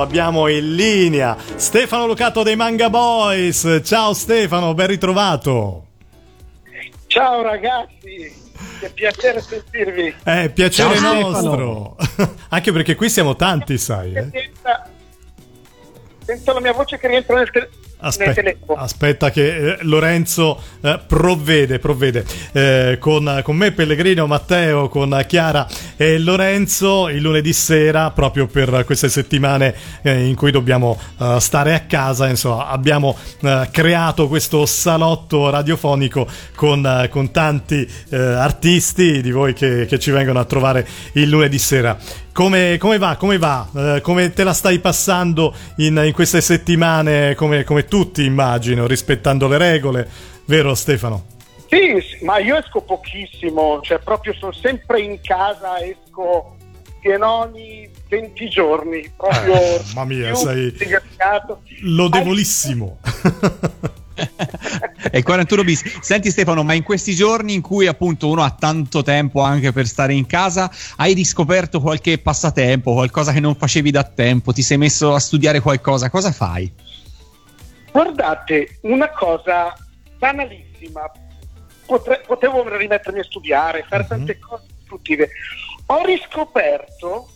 lo abbiamo in linea. Stefano Lucato dei Manga Boys. Ciao Stefano, ben ritrovato. Ciao ragazzi, che piacere sentirvi. Eh, piacere Ciao, nostro. Anche perché qui siamo tanti, sai. Eh? Sento la mia voce che rientra nel, te- Aspetta, aspetta che eh, Lorenzo eh, provvede, provvede. Eh, con, con, me, Pellegrino, Matteo, con Chiara e Lorenzo il lunedì sera, proprio per queste settimane eh, in cui dobbiamo stare a casa, insomma, abbiamo creato questo salotto radiofonico con, con tanti artisti di voi che, che ci vengono a trovare il lunedì sera. Come, come, va? Come va? Eh, come te la stai passando in, in queste settimane? Come, come, tutti immagino, rispettando le regole, vero Stefano? Sì, ma io esco pochissimo, cioè proprio sono sempre in casa, esco pienoni 20 giorni, proprio... Eh, mamma mia, sei lodevolissimo. e 41 bis. Senti Stefano, ma in questi giorni in cui appunto uno ha tanto tempo anche per stare in casa, hai riscoperto qualche passatempo, qualcosa che non facevi da tempo, ti sei messo a studiare qualcosa, cosa fai? Guardate, una cosa banalissima, Potre- potevo rimettermi a studiare, fare mm-hmm. tante cose istruttive. Ho riscoperto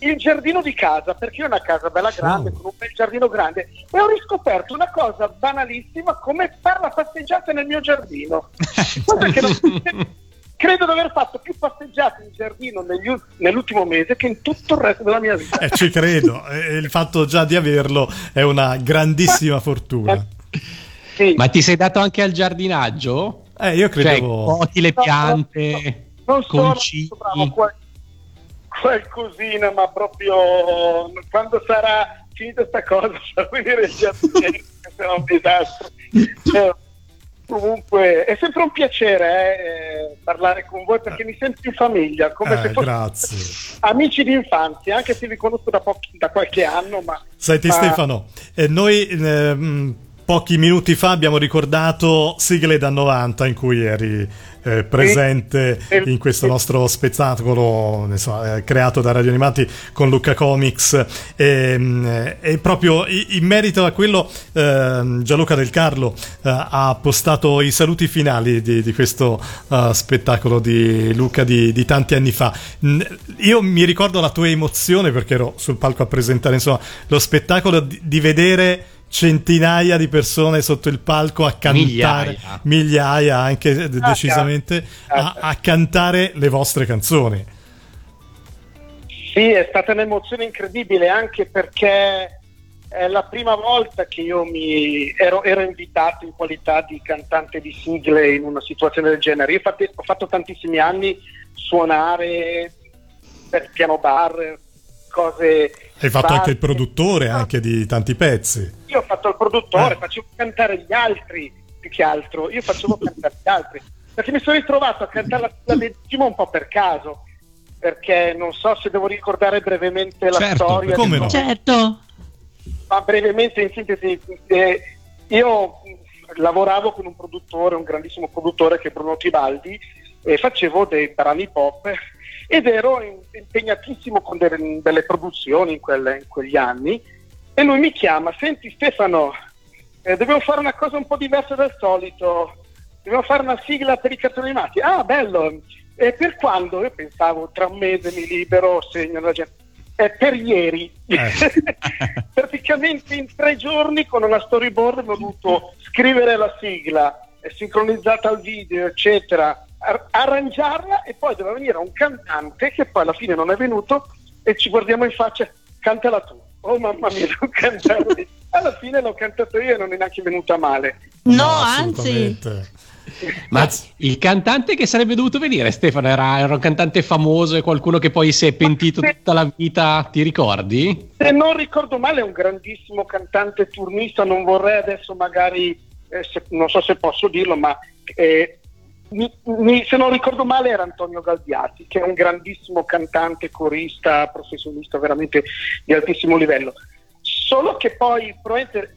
il giardino di casa, perché ho una casa bella grande, oh. con un bel giardino grande, e ho riscoperto una cosa banalissima come fare la passeggiata nel mio giardino. Cosa che non, credo di aver fatto più passeggiate in giardino negli, nell'ultimo mese che in tutto il resto della mia vita. Eh, ci credo, il fatto già di averlo è una grandissima fortuna. Sì. Ma ti sei dato anche al giardinaggio? Eh, io credevo... Cioè, le piante, no, no, non sono bravo, qualcosina, ma proprio quando sarà finita questa cosa sarà un disastro. Comunque è sempre un piacere eh, parlare con voi perché mi sento in famiglia, come eh, se fossimo amici di infanzia, anche se vi conosco da, po- da qualche anno. Ma, Senti ma... Stefano, eh, noi eh, pochi minuti fa abbiamo ricordato sigle da 90 in cui eri eh, presente in questo nostro spettacolo insomma, eh, creato da Radio Animati con Luca Comics. E, ehm, e proprio in merito a quello eh, Gianluca Del Carlo eh, ha postato i saluti finali di, di questo uh, spettacolo di Luca di, di, tanti anni fa. Io mi ricordo la tua emozione perché ero sul palco a presentare insomma, lo spettacolo di, di vedere centinaia di persone sotto il palco a cantare, migliaia, migliaia anche ah, decisamente, a, a, cantare le vostre canzoni. Sì, è stata un'emozione incredibile anche perché è la prima volta che io mi ero, ero invitato in qualità di cantante di sigle in una situazione del genere. Io ho fatto, ho fatto tantissimi anni suonare per piano bar, cose hai fatto base. anche il produttore anche di tanti pezzi. Io ho fatto il produttore, eh. facevo cantare gli altri più che altro. Io facevo cantare gli altri. Perché mi sono ritrovato a cantare la Dimo un po' per caso. Perché non so se devo ricordare brevemente la certo, storia. Come no? Certo. Ma brevemente in sintesi, eh, io lavoravo con un produttore, un grandissimo produttore che è Bruno Tibaldi, e facevo dei brani pop ed ero impegnatissimo con delle, delle produzioni in, quelle, in, quegli anni e lui mi chiama, senti Stefano, eh, dobbiamo fare una cosa un po' diversa dal solito, dobbiamo fare una sigla per i cartoni animati. Ah, bello! E per quando? Io pensavo tra un mese mi libero, segno la gente. Eh, per ieri, eh. praticamente in tre giorni con una storyboard ho dovuto scrivere la sigla, sincronizzata al video, eccetera, arrangiarla e poi doveva venire un cantante che poi alla fine non è venuto e ci guardiamo in faccia, cantala tu. Oh mamma mia, l'ho cantato Alla fine l'ho cantato io e non è neanche venuta male. No, no anzi. Ma il cantante che sarebbe dovuto venire, Stefano, era, era, un cantante famoso e qualcuno che poi si è pentito se, tutta la vita, ti ricordi? Se non ricordo male è un grandissimo cantante turnista, non vorrei adesso magari, eh, se, non so se posso dirlo, ma eh, mi, mi, se non ricordo male era Antonio Galdiati, che è un grandissimo cantante, corista, professionista veramente di altissimo livello. Solo che poi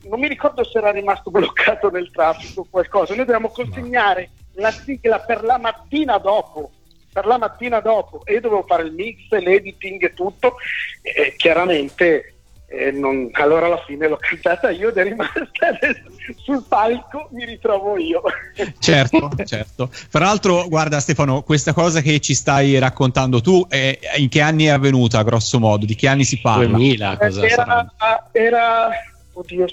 non mi ricordo se era rimasto bloccato nel traffico o qualcosa. Noi dobbiamo consegnare la sigla per la mattina dopo. Per la mattina dopo e io dovevo fare il mix, l'editing e tutto. E chiaramente non, allora alla fine l'ho cantata io ed è rimasta sul palco mi ritrovo io. Certo certo. Fra l'altro guarda Stefano questa cosa che ci stai raccontando tu è, in che anni è avvenuta grosso modo? Di che anni si parla? 2000 cosa era, era oddio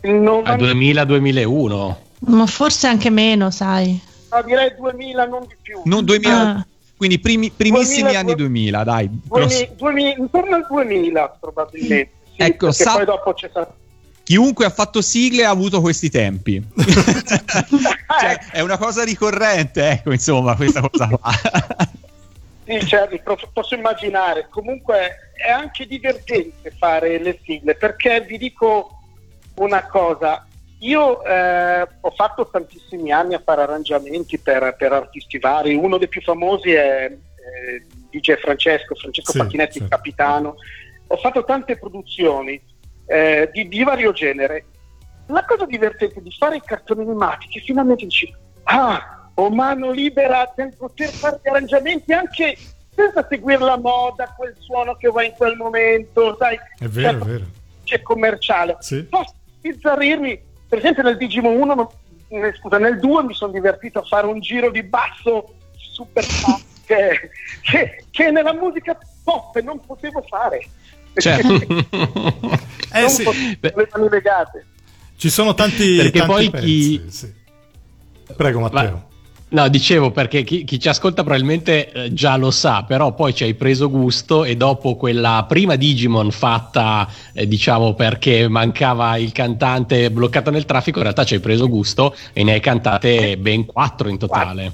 a 2000-2001 ma forse anche meno sai. No, direi 2000 non di più. Non 2000 ah. Quindi primi, primissimi 2000, anni 2000, dai. 2000, 2000, intorno al 2000 probabilmente. Sì, ecco, sa- poi dopo c'è stato... Chiunque ha fatto sigle ha avuto questi tempi. cioè, è una cosa ricorrente, ecco, insomma, questa cosa qua. sì, certo, posso immaginare. Comunque è anche divertente fare le sigle, perché vi dico una cosa, io eh, ho fatto tantissimi anni a fare arrangiamenti per, per artisti vari, uno dei più famosi è eh, DJ Francesco, Francesco sì, Pacchinetti, il capitano. Ho fatto tante produzioni eh, di, di, vario genere. La cosa divertente di fare i cartoni animati che finalmente dici, ah, ho mano libera nel poter fare gli arrangiamenti anche senza seguire la moda, quel suono che va in quel momento, sai? È vero, certo, è vero. C'è commerciale. Sì. Posso bizzarrirmi per esempio nel Digimon 1, eh, scusa, nel 2 mi sono divertito a fare un giro di basso super che, che, che, nella musica pop non potevo fare. Certo. eh sì. le mani legate. Ci sono tanti, Perché tanti poi pezzi, chi... sì. Prego Matteo. Ma No, dicevo perché chi, chi, ci ascolta probabilmente eh, già lo sa, però poi ci hai preso gusto e dopo quella prima Digimon fatta, eh, diciamo perché mancava il cantante bloccato nel traffico, in realtà ci hai preso gusto e ne hai cantate ben quattro in totale.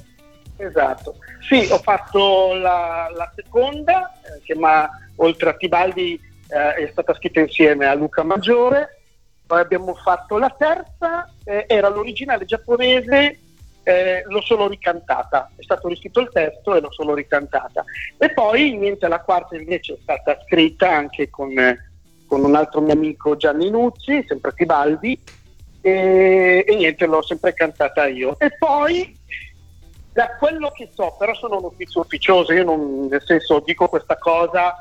Esatto, sì, ho fatto la, la seconda, eh, che ma, oltre a Tibaldi eh, è stata scritta insieme a Luca Maggiore, poi abbiamo fatto la terza, eh, era l'originale giapponese eh, l'ho solo ricantata, è stato riscritto il testo e l'ho solo ricantata. E poi niente, la quarta invece è stata scritta anche con, con un altro mio amico Gianni Nuzzi, sempre Tibaldi, e, e, niente, l'ho sempre cantata io. E poi, da quello che so, però sono notizie ufficiose, io non, nel senso dico questa cosa,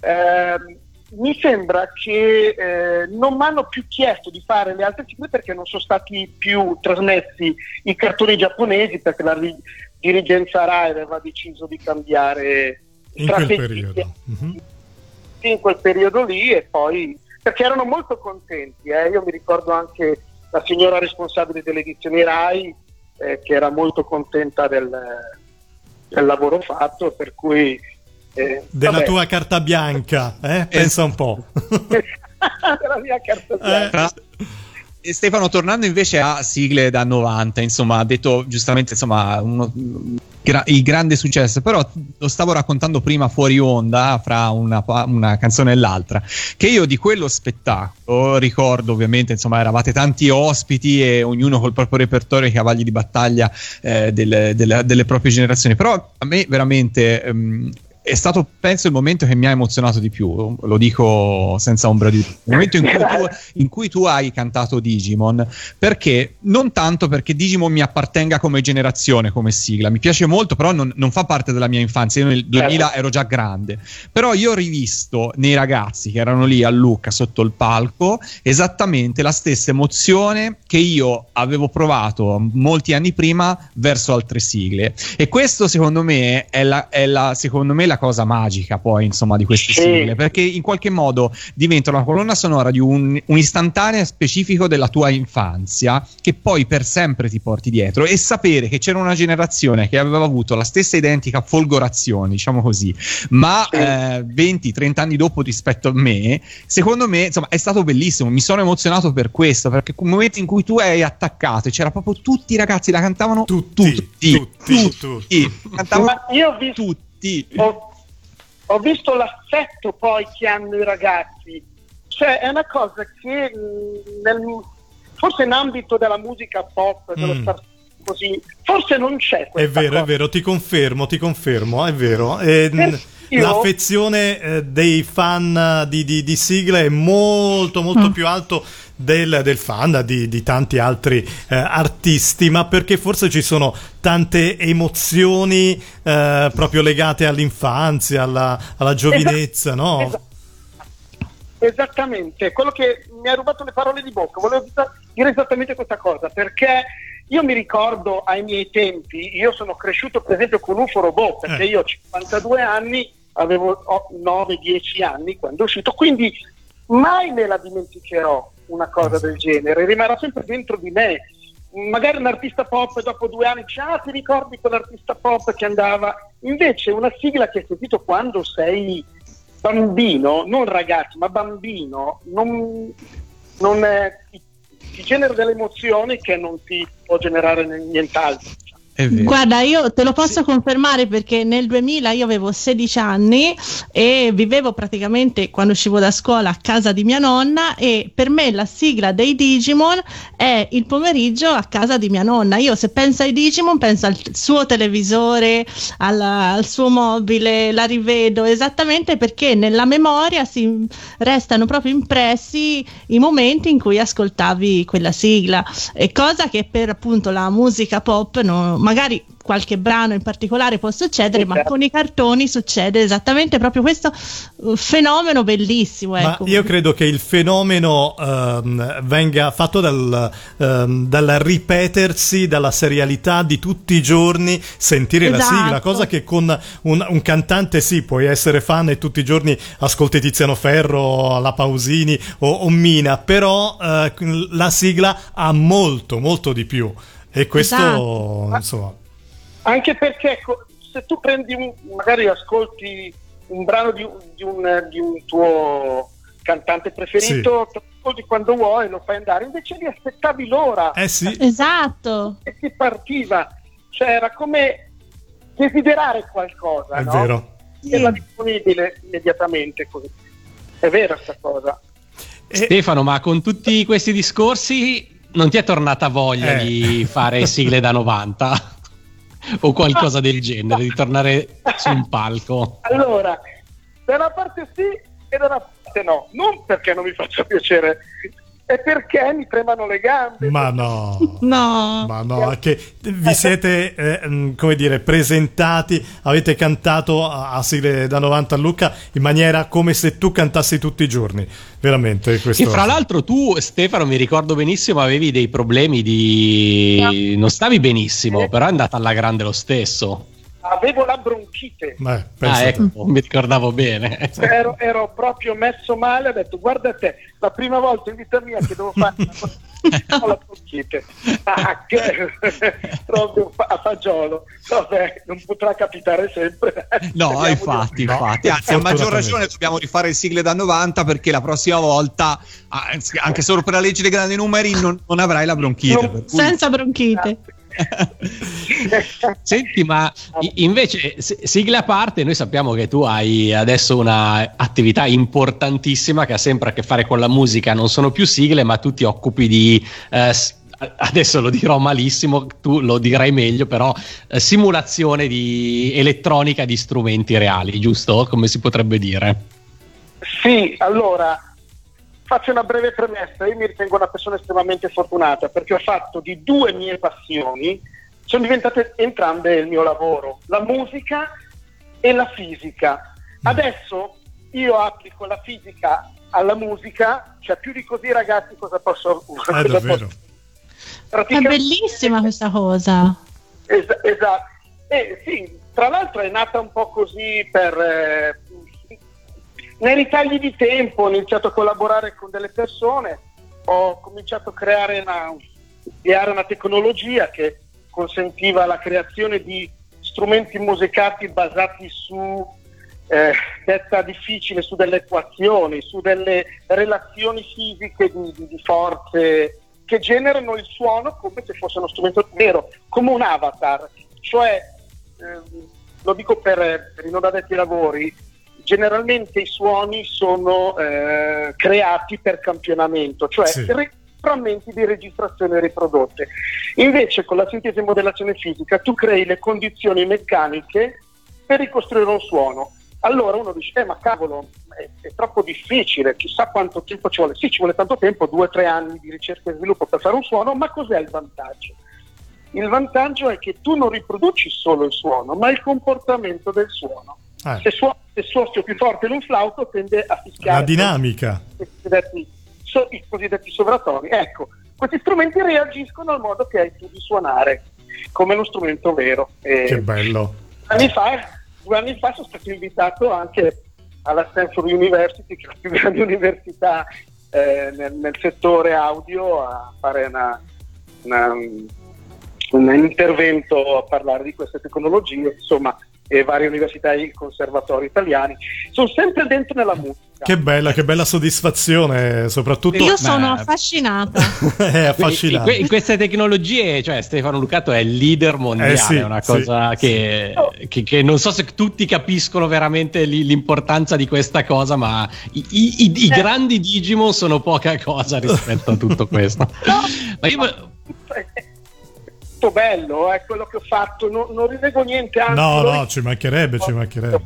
ehm, mi sembra che eh, non mi hanno più chiesto di fare le altre sigle perché non sono stati più trasmessi i cartoni giapponesi perché la ri- dirigenza Rai aveva deciso di cambiare in quel periodo. Mm-hmm. In quel periodo lì e poi perché erano molto contenti. Eh? Io mi ricordo anche la signora responsabile delle edizioni Rai eh, che era molto contenta del, del lavoro fatto, per cui eh, Della vabbè. tua carta bianca, eh? pensa un po'. Della mia carta bianca. Eh. Stefano, tornando invece a sigle da 90, insomma, ha detto giustamente insomma, uno, gra- il grande successo, però lo stavo raccontando prima fuori onda, fra una, una, canzone e l'altra, che io di quello spettacolo ricordo ovviamente, insomma, eravate tanti ospiti e ognuno col proprio repertorio i cavalli di battaglia eh, delle, delle, delle, proprie generazioni, però a me veramente... Ehm, è stato penso il momento che mi ha emozionato di più lo dico senza ombra di dubbio. Il momento in cui, tu, in cui, tu, hai cantato Digimon perché non tanto perché Digimon mi appartenga come generazione come sigla mi piace molto però non, non fa parte della mia infanzia io nel 2000 certo. ero già grande. Però io ho rivisto nei ragazzi che erano lì a Lucca sotto il palco esattamente la stessa emozione che io avevo provato molti anni prima verso altre sigle. E questo secondo me è la, è la secondo me la cosa magica poi insomma di queste sigle perché in qualche modo diventano la colonna sonora di un, un istantanea specifico della tua infanzia che poi per sempre ti porti dietro. E sapere che c'era una generazione che aveva avuto la stessa identica folgorazione diciamo così ma sì. eh, 20-30 anni dopo rispetto a me secondo me insomma è stato bellissimo. Mi sono emozionato per questo perché nel momento in cui tu hai attaccato c'era proprio tutti i ragazzi la cantavano tutti tutti, tutti, tutti, tutti. Cantavano io ho visto tutti sì. Ho, ho, visto l'affetto poi che hanno i ragazzi, cioè è una cosa che mm, nel, forse in ambito della musica pop, dello mm. star così, forse non c'è. È vero, cosa. è vero, ti confermo, ti confermo, è vero. E, eh, l'affezione eh, dei fan di, di, di sigla è molto molto mm. più alto del, del fan di, di, tanti altri eh, artisti, ma perché forse ci sono tante emozioni eh, proprio legate all'infanzia, alla, alla giovinezza, esatto. no? Esatto. Esattamente, quello che mi ha rubato le parole di bocca, volevo dire esattamente questa cosa, perché io mi ricordo ai miei tempi, io sono cresciuto per esempio con UFO Robot, perché eh. io ho 52 anni, avevo 9-10 anni quando è uscito, quindi mai me la dimenticherò una cosa del genere, rimarrà sempre dentro di me. Magari un artista pop dopo due anni dice ah ti ricordi quell'artista pop che andava? Invece una sigla che hai sentito quando sei bambino, non ragazzo ma bambino, non, non è, ti genera delle emozioni che non ti può generare nient'altro. Guarda, io te lo posso sì. confermare perché nel 2000 io avevo 16 anni e vivevo praticamente quando uscivo da scuola a casa di mia nonna e per me la sigla dei Digimon è il pomeriggio a casa di mia nonna. Io se penso ai Digimon penso al suo televisore, alla, al suo mobile, la rivedo esattamente perché nella memoria si restano proprio impressi i momenti in cui ascoltavi quella sigla. E cosa che per appunto la musica pop non magari qualche brano in particolare può succedere, ma con i cartoni succede esattamente proprio questo uh, fenomeno bellissimo. Ecco. Ma io credo che il fenomeno um, venga fatto dal, um, dal, ripetersi, dalla serialità di tutti i giorni sentire esatto. la sigla, cosa che con un, un, cantante sì, puoi essere fan e tutti i giorni ascolti Tiziano Ferro, la Pausini o, o Mina, però uh, la sigla ha molto, molto di più. E questo, esatto. insomma... Anche perché se tu prendi un, magari ascolti un brano di, di, un, di un, tuo cantante preferito, sì. ascolti quando vuoi, lo fai andare, invece li aspettavi l'ora. Eh sì. Esatto. E si partiva. Cioè era come desiderare qualcosa, È no? vero. Era disponibile immediatamente così. È vera questa cosa. Stefano, ma con tutti questi discorsi non ti è tornata voglia eh. di fare sigle da 90 o qualcosa del genere, di tornare su un palco? Allora, da una parte sì e da una parte no, non perché non mi faccia piacere è perché mi tremano le gambe. Ma no, no, ma no, che vi siete, eh, mm, come dire, presentati, avete cantato a, sigle da 90 a Lucca in maniera come se tu cantassi tutti i giorni, veramente. Questo... E fra l'altro tu, Stefano, mi ricordo benissimo, avevi dei problemi di... non stavi benissimo, però è andata alla grande lo stesso avevo la bronchite. Beh, ah, ecco, mi ricordavo bene. Ero, ero, proprio messo male, ho detto guarda te, la prima volta in vita mia che devo fare ho la bronchite. Ah, proprio a fagiolo. Vabbè, non potrà capitare sempre. No, infatti, infatti. Anzi, a maggior ragione dobbiamo rifare il sigle da 90 perché la prossima volta, anche solo per la legge dei grandi numeri, non, non avrai la bronchite. Non, cui... Senza bronchite. Senti, ma invece, sigla a parte, noi sappiamo che tu hai adesso un'attività importantissima che ha sempre a che fare con la musica, non sono più sigle, ma tu ti occupi di... Eh, adesso lo dirò malissimo, tu lo dirai meglio, però eh, simulazione di elettronica di strumenti reali, giusto? Come si potrebbe dire? Sì, allora Faccio una breve premessa, io mi ritengo una persona estremamente fortunata perché ho fatto di due mie passioni, sono diventate entrambe il mio lavoro, la musica e la fisica. Adesso io applico la fisica alla musica, cioè più di così ragazzi cosa posso... È cosa posso... È bellissima questa cosa. Es- esatto. Eh, sì, tra l'altro è nata un po' così per... Eh, nei ritagli di tempo ho iniziato a collaborare con delle persone, ho cominciato a creare una, creare una tecnologia che consentiva la creazione di strumenti musicati basati su eh, detta difficile, su delle equazioni, su delle relazioni fisiche di, di, di forze che generano il suono come se fosse uno strumento vero, come un avatar. Cioè, eh, lo dico per, per i non addetti lavori, generalmente i suoni sono eh, creati per campionamento, cioè sì. frammenti di registrazione riprodotte. Invece con la sintesi e modellazione fisica tu crei le condizioni meccaniche per ricostruire un suono. Allora uno dice, eh, ma cavolo, è, è, troppo difficile, chissà quanto tempo ci vuole. Sì, ci vuole tanto tempo, due o tre anni di ricerca e sviluppo per fare un suono, ma cos'è il vantaggio? Il vantaggio è che tu non riproduci solo il suono, ma il comportamento del suono. Eh. Se suoni se soffio più forte in un flauto tende a fischiare. La dinamica. I cosiddetti, so, i cosiddetti sovratoni. Ecco, questi strumenti reagiscono al modo che hai tu di suonare, come uno strumento vero. E che bello. Anni fa, due anni fa sono stato invitato anche alla Stanford University, che è la più grande università eh, nel, nel, settore audio, a fare una, una, un intervento a parlare di queste tecnologie. Insomma, e varie università e conservatori italiani, sono sempre dentro nella musica. Che bella, che bella soddisfazione, soprattutto... Io sono Beh, affascinata. è affascinante. In, in, queste tecnologie, cioè Stefano Lucato è il leader mondiale, eh sì, è una cosa sì, che, sì. Che, che, non so se tutti capiscono veramente l'importanza di questa cosa, ma i, i, i, i eh. grandi Digimon sono poca cosa rispetto a tutto questo. No, ma io... Molto bello, è eh, quello che ho fatto, non, non rinego niente. Anzi, no, no, ci mancherebbe, ci mancherebbe.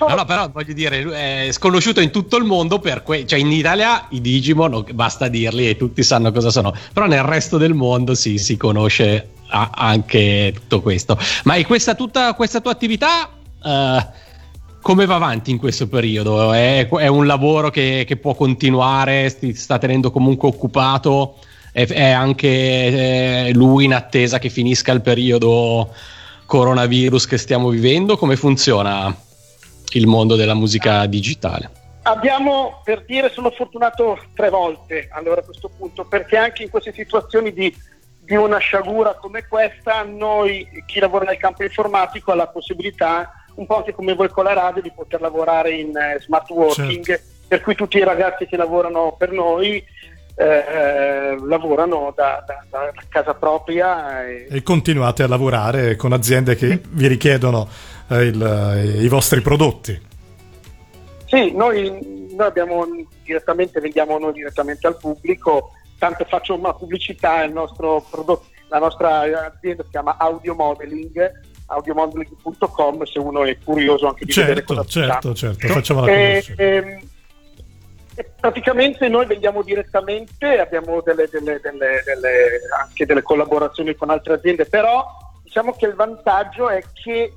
No, no, però voglio dire, è sconosciuto in tutto il mondo, per que- cioè in Italia i Digimon, basta dirli e tutti sanno cosa sono, però nel resto del mondo sì, si conosce a- anche tutto questo. Ma è questa, tutta questa tua attività... Uh, come va avanti in questo periodo? È, è un lavoro che, che, può continuare? Ti sta tenendo comunque occupato? È, è anche eh, lui in attesa che finisca il periodo coronavirus che stiamo vivendo? Come funziona il mondo della musica digitale? Abbiamo, per dire, sono fortunato tre volte allora a questo punto, perché anche in queste situazioni di, di una sciagura come questa, noi, chi lavora nel campo informatico, ha la possibilità, un po' anche come voi con la radio, di poter lavorare in uh, smart working, certo. per cui tutti i ragazzi che lavorano per noi eh, eh, lavorano da, da, da, casa propria. E... e... continuate a lavorare con aziende che vi richiedono eh, il, i vostri prodotti. Sì, noi, noi abbiamo direttamente, vendiamo noi direttamente al pubblico, tanto faccio una pubblicità, il nostro prodotto, la nostra azienda si chiama Audio Modeling, audiomodeling.com se uno è curioso anche di certo, vedere cosa certo, certo, certo, facciamo la e, ehm, praticamente noi vendiamo direttamente, abbiamo delle, delle, delle, anche delle collaborazioni con altre aziende, però diciamo che il vantaggio è che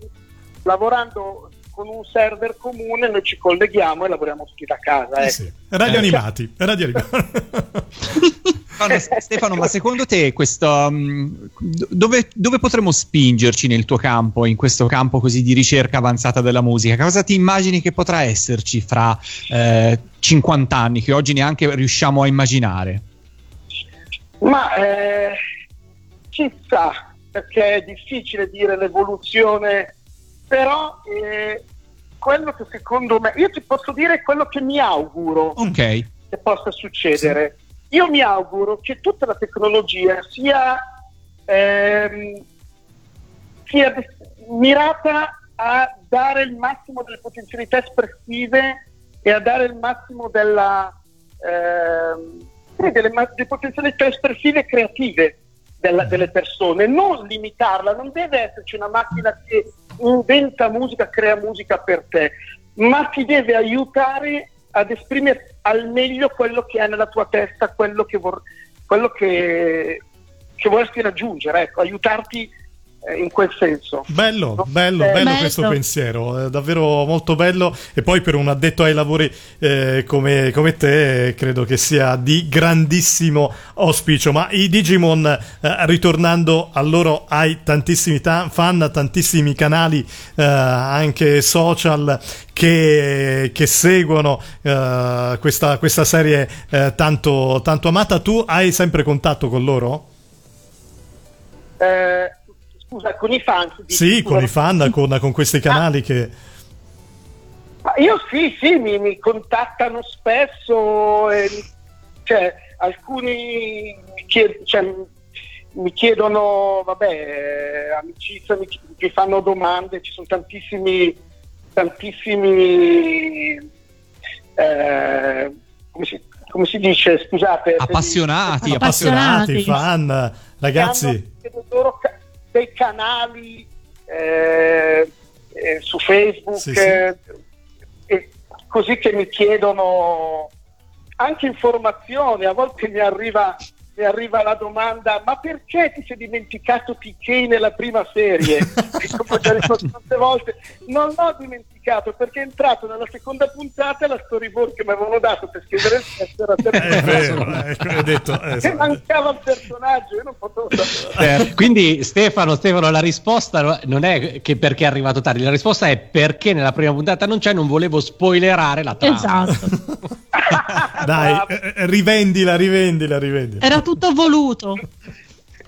lavorando con un server comune noi ci colleghiamo e lavoriamo tutti da casa. Eh. Sì. Radio animati, radio animati. No, Stefano, ma secondo te questo, um, dove, dove, potremmo spingerci nel tuo campo, in questo campo così di ricerca avanzata della musica? Cosa ti immagini che potrà esserci fra eh, 50 anni che oggi neanche riusciamo a immaginare? Ma eh, ci sta, perché è difficile dire l'evoluzione, però eh, quello che secondo me, io ti posso dire quello che mi auguro okay. che possa succedere. Sì io mi auguro che tutta la tecnologia sia, ehm, sia mirata a dare il massimo delle potenzialità espressive e a dare il massimo della, ehm, delle, delle, potenzialità espressive e creative della, delle persone, non limitarla, non deve esserci una macchina che inventa musica, crea musica per te, ma ti deve aiutare ad esprimere al meglio quello che è nella tua testa, quello che, vor- quello che, che vorresti raggiungere, ecco, aiutarti in quel senso. Bello, bello, eh, bello questo pensiero, davvero molto bello. E poi per un addetto ai lavori eh, come, come, te credo che sia di grandissimo auspicio, ma i Digimon eh, ritornando a loro hai tantissimi ta- fan, tantissimi canali eh, anche social che, che seguono eh, questa, questa, serie tanto, tanto amata, tu hai sempre contatto con loro? Eh, scusa, con i fan. Sì, con i fan, con, con questi canali ah. che... Ma io sì, sì, mi, mi contattano spesso, e, cioè, alcuni mi, chied- cioè, mi chiedono, vabbè, amicizia, mi, mi, fanno domande, ci sono tantissimi, tantissimi, eh, come, si, come, si, dice, scusate? Appassionati, appassionati, appassionati fan, ragazzi. Hanno, dei canali eh, eh, su Facebook, sì, sì. Eh, così che mi chiedono anche informazioni, a volte mi arriva, mi arriva la domanda ma perché ti sei dimenticato TK nella prima serie? Come ho già risposto tante volte, non l'ho dimenticato dimenticato perché è entrato nella seconda puntata e la storyboard che mi avevano dato per scrivere il testo era È vero, hai detto, eh, che mancava il personaggio, io non potevo sapere. Eh, quindi Stefano, Stefano, la risposta non è che perché è arrivato tardi, la risposta è perché nella prima puntata non c'è, non volevo spoilerare la trama. Esatto. Dai, eh, eh, rivendila, rivendila, rivendila. Era tutto voluto.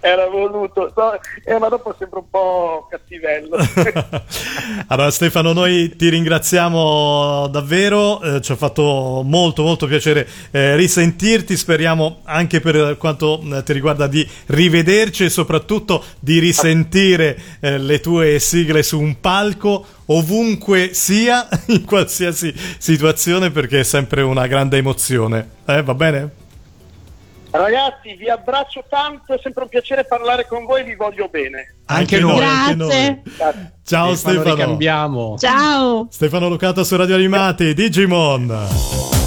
Era voluto, no, eh, ma dopo sembra un po' cattivello. allora Stefano, noi ti ringraziamo davvero, eh, ci ha fatto molto molto piacere eh, risentirti, speriamo anche per quanto eh, ti riguarda di rivederci e soprattutto di risentire eh, le tue sigle su un palco ovunque sia, in qualsiasi situazione, perché è sempre una grande emozione. Eh, va bene? Ragazzi, vi abbraccio tanto, è sempre un piacere parlare con voi, vi voglio bene. Anche, Anche noi. Grazie. Anche noi. Ciao Stefano, Stefano. Ciao. Stefano Lucato su Radio Animati, Digimon.